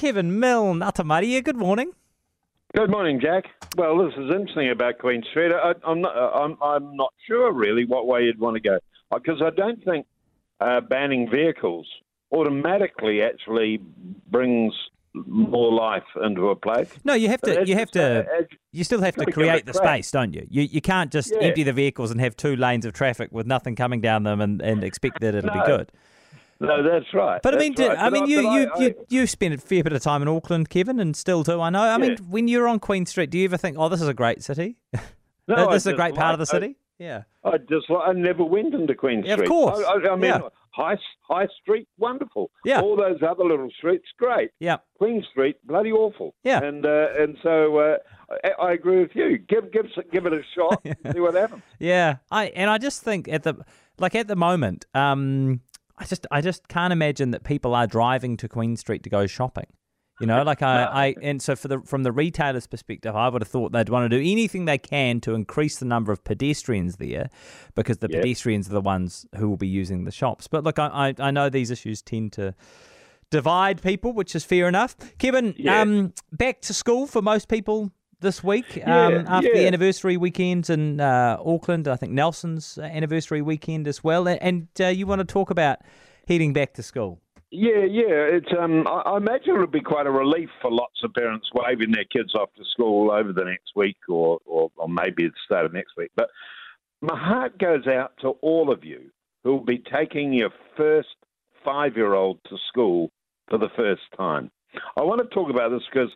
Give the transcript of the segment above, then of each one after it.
Kevin Milne, Atamaria, good morning. Good morning, Jack. Well, this is interesting about Queen Street. I, I'm not. I'm, I'm not sure really what way you'd want to go because I don't think uh, banning vehicles automatically actually brings more life into a place. No, you have to. You have uh, to. You still have to gotta give it create the space, don't you? You you can't just Yeah. empty the vehicles and have two lanes of traffic with nothing coming down them and, and expect that it'll be good. No, that's right. But I mean, right. I But mean, you but you, I- you you spent a fair bit of time in Auckland, Kevin, and still do. I know. I mean, when you're on Queen Street, do you ever think, "Oh, this is a great city. No, I this is a great part of the like- city"? yeah. I just I never went into Queen Yeah, of Street. course. I, I, I mean, Yeah. High High Street, wonderful. Yeah. All those other little streets, great. Yeah. Queen Street, bloody awful. Yeah. And uh, and so uh, I, I agree with you. Give give give it a shot. see what happens. Yeah, I and I just think at the like at the moment, um, I just I just can't imagine that people are driving to Queen Street to go shopping. You know, like I, I and so for the from the retailer's perspective, I would have thought they'd want to do anything they can to increase the number of pedestrians there, because the Yeah. pedestrians are the ones who will be using the shops. But look, I I, I know these issues tend to divide people, which is fair enough. Kevin, Yeah. um, back to school for most people this week um, Yeah, after the anniversary weekend in uh, Auckland. I think Nelson's anniversary weekend as well. And, and uh, you want to talk about heading back to school? Yeah, yeah. It's um. I, I imagine it'll be quite a relief for lots of parents waving their kids off to school over the next week, or or, or maybe the start of next week. But my heart goes out to all of you who will be taking your first five-year-old to school for the first time. I want to talk about this because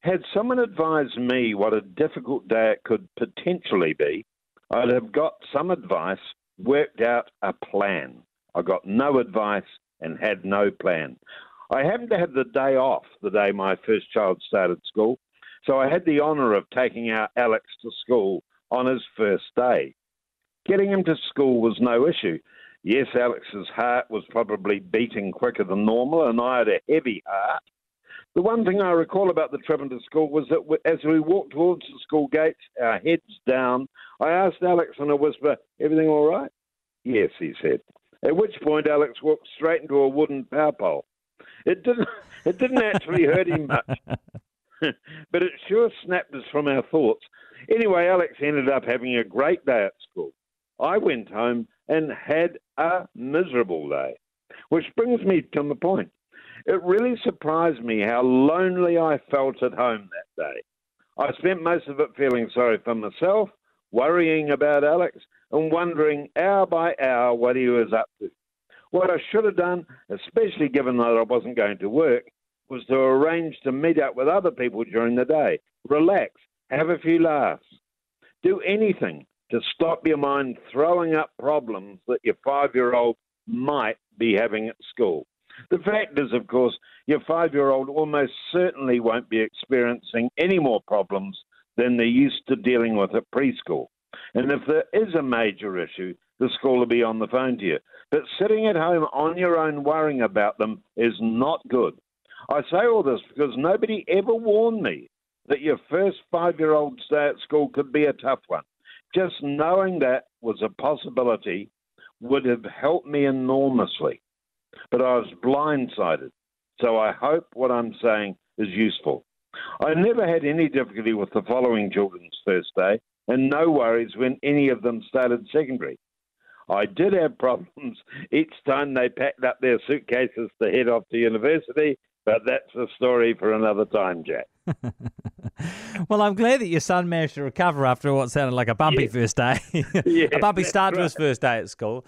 had someone advised me what a difficult day it could potentially be, I'd have got some advice, worked out a plan. I got no advice and had no plan. I happened to have the day off the day my first child started school, so I had the honour of taking out Alex to school on his first day. Getting him to school was no issue. Yes, Alex's heart was probably beating quicker than normal, and I had a heavy heart. The one thing I recall about the into school was that as we walked towards the school gates, our heads down, I asked Alex in a whisper, Everything all right? Yes, he said. At which point, Alex walked straight into a wooden power pole. It didn't. It didn't actually hurt him much, but it sure snapped us from our thoughts. Anyway, Alex ended up having a great day at school. I went home and had a miserable day, which brings me to my point. It really surprised me how lonely I felt at home that day. I spent most of it feeling sorry for myself, worrying about Alex, and wondering hour by hour what he was up to. What I should have done, especially given that I wasn't going to work, was to arrange to meet up with other people during the day, relax, have a few laughs, do anything to stop your mind throwing up problems that your five year old might be having at school. The fact is, of course, your five year old almost certainly won't be experiencing any more problems than they're used to dealing with at preschool. And if there is a major issue, the school will be on the phone to you. But sitting at home on your own worrying about them is not good. I say all this because nobody ever warned me that your first five year old's day at school could be a tough one. Just knowing that was a possibility would have helped me enormously. But I was blindsided. So I hope what I'm saying is useful. I never had any difficulty with the following children's first day, and no worries when any of them started secondary. I did have problems each time they packed up their suitcases to head off to university, but that's a story for another time, Jack. Well, I'm glad that your son managed to recover after what sounded like a bumpy Yeah. first day, Yeah, a bumpy start to his first day at school.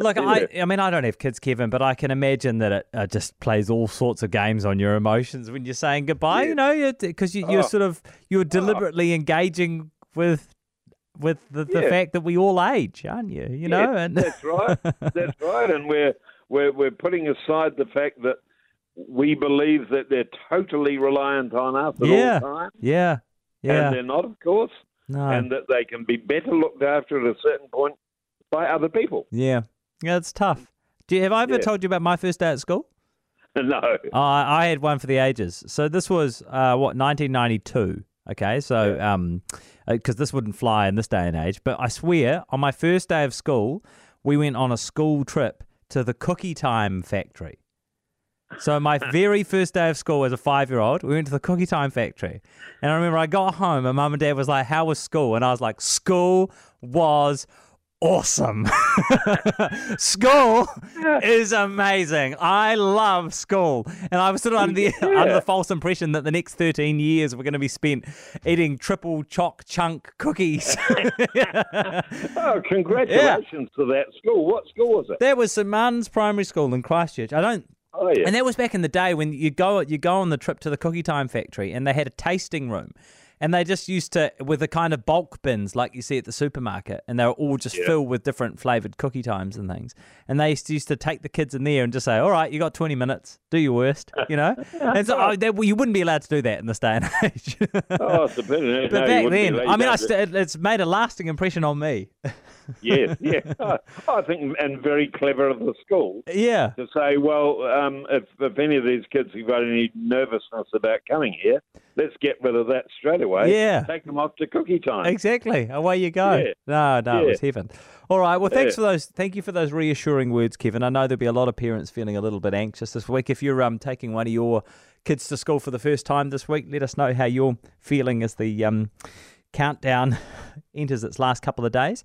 Look, I, I mean, I don't have kids, Kevin, but I can imagine that it uh, just plays all sorts of games on your emotions when you're saying goodbye. Yeah. You know, because you, you're Oh. sort of you're deliberately engaging with with the, the Yeah. fact that we all age, aren't you? You know, Yeah, and that's right. That's right. And we're we're we're putting aside the fact that we believe that they're totally reliant on us at Yeah. all times, yeah, yeah, and they're not, of course, no, and that they can be better looked after at a certain point by other people. yeah, yeah. It's tough. Do you, have I ever Yeah. told you about my first day at school? no. Oh, I I had one for the ages. So this was uh, what 1992. Okay, so um, because this wouldn't fly in this day and age. But I swear, on my first day of school, we went on a school trip to the Cookie Time factory. So my very first day of school as a five-year-old, we went to the cookie time factory, and I remember I got home and mum and dad was like, "How was school?" And I was like, "School was." Awesome. school is amazing. I love school. And I was sort of under the Yeah. under the false impression that the next 13 years were going to be spent eating triple choc chunk cookies. Oh, congratulations to that school. What school was it? That was St Martin's Primary School in Christchurch. I don't Oh, yeah. And that was back in the day when you go you go on the trip to the Cookie Time factory and they had a tasting room. And they just used to with the kind of bulk bins like you see at the supermarket, and they were all just Yeah. filled with different flavored cookie times and things. And they used to, used to take the kids in there and just say, "All right, you got twenty minutes, do your worst," you know. and so oh, they, well, you wouldn't be allowed to do that in this day and age. oh, it's a bit. Eh, no, but back then, I mean, I st- it's made a lasting impression on me. yes, yeah. I think, and very clever of the school yeah. to say, well, um, if, if any of these kids have got any nervousness about coming here, let's get rid of that straight away. Yeah. Take them off to cookie time. Exactly. Away you go. Yeah. No, no, it was heaven. All right. Well, thanks Yeah. for those. Thank you for those reassuring words, Kevin. I know there'll be a lot of parents feeling a little bit anxious this week. If you're um taking one of your kids to school for the first time this week, let us know how you're feeling as the um countdown enters its last couple of days.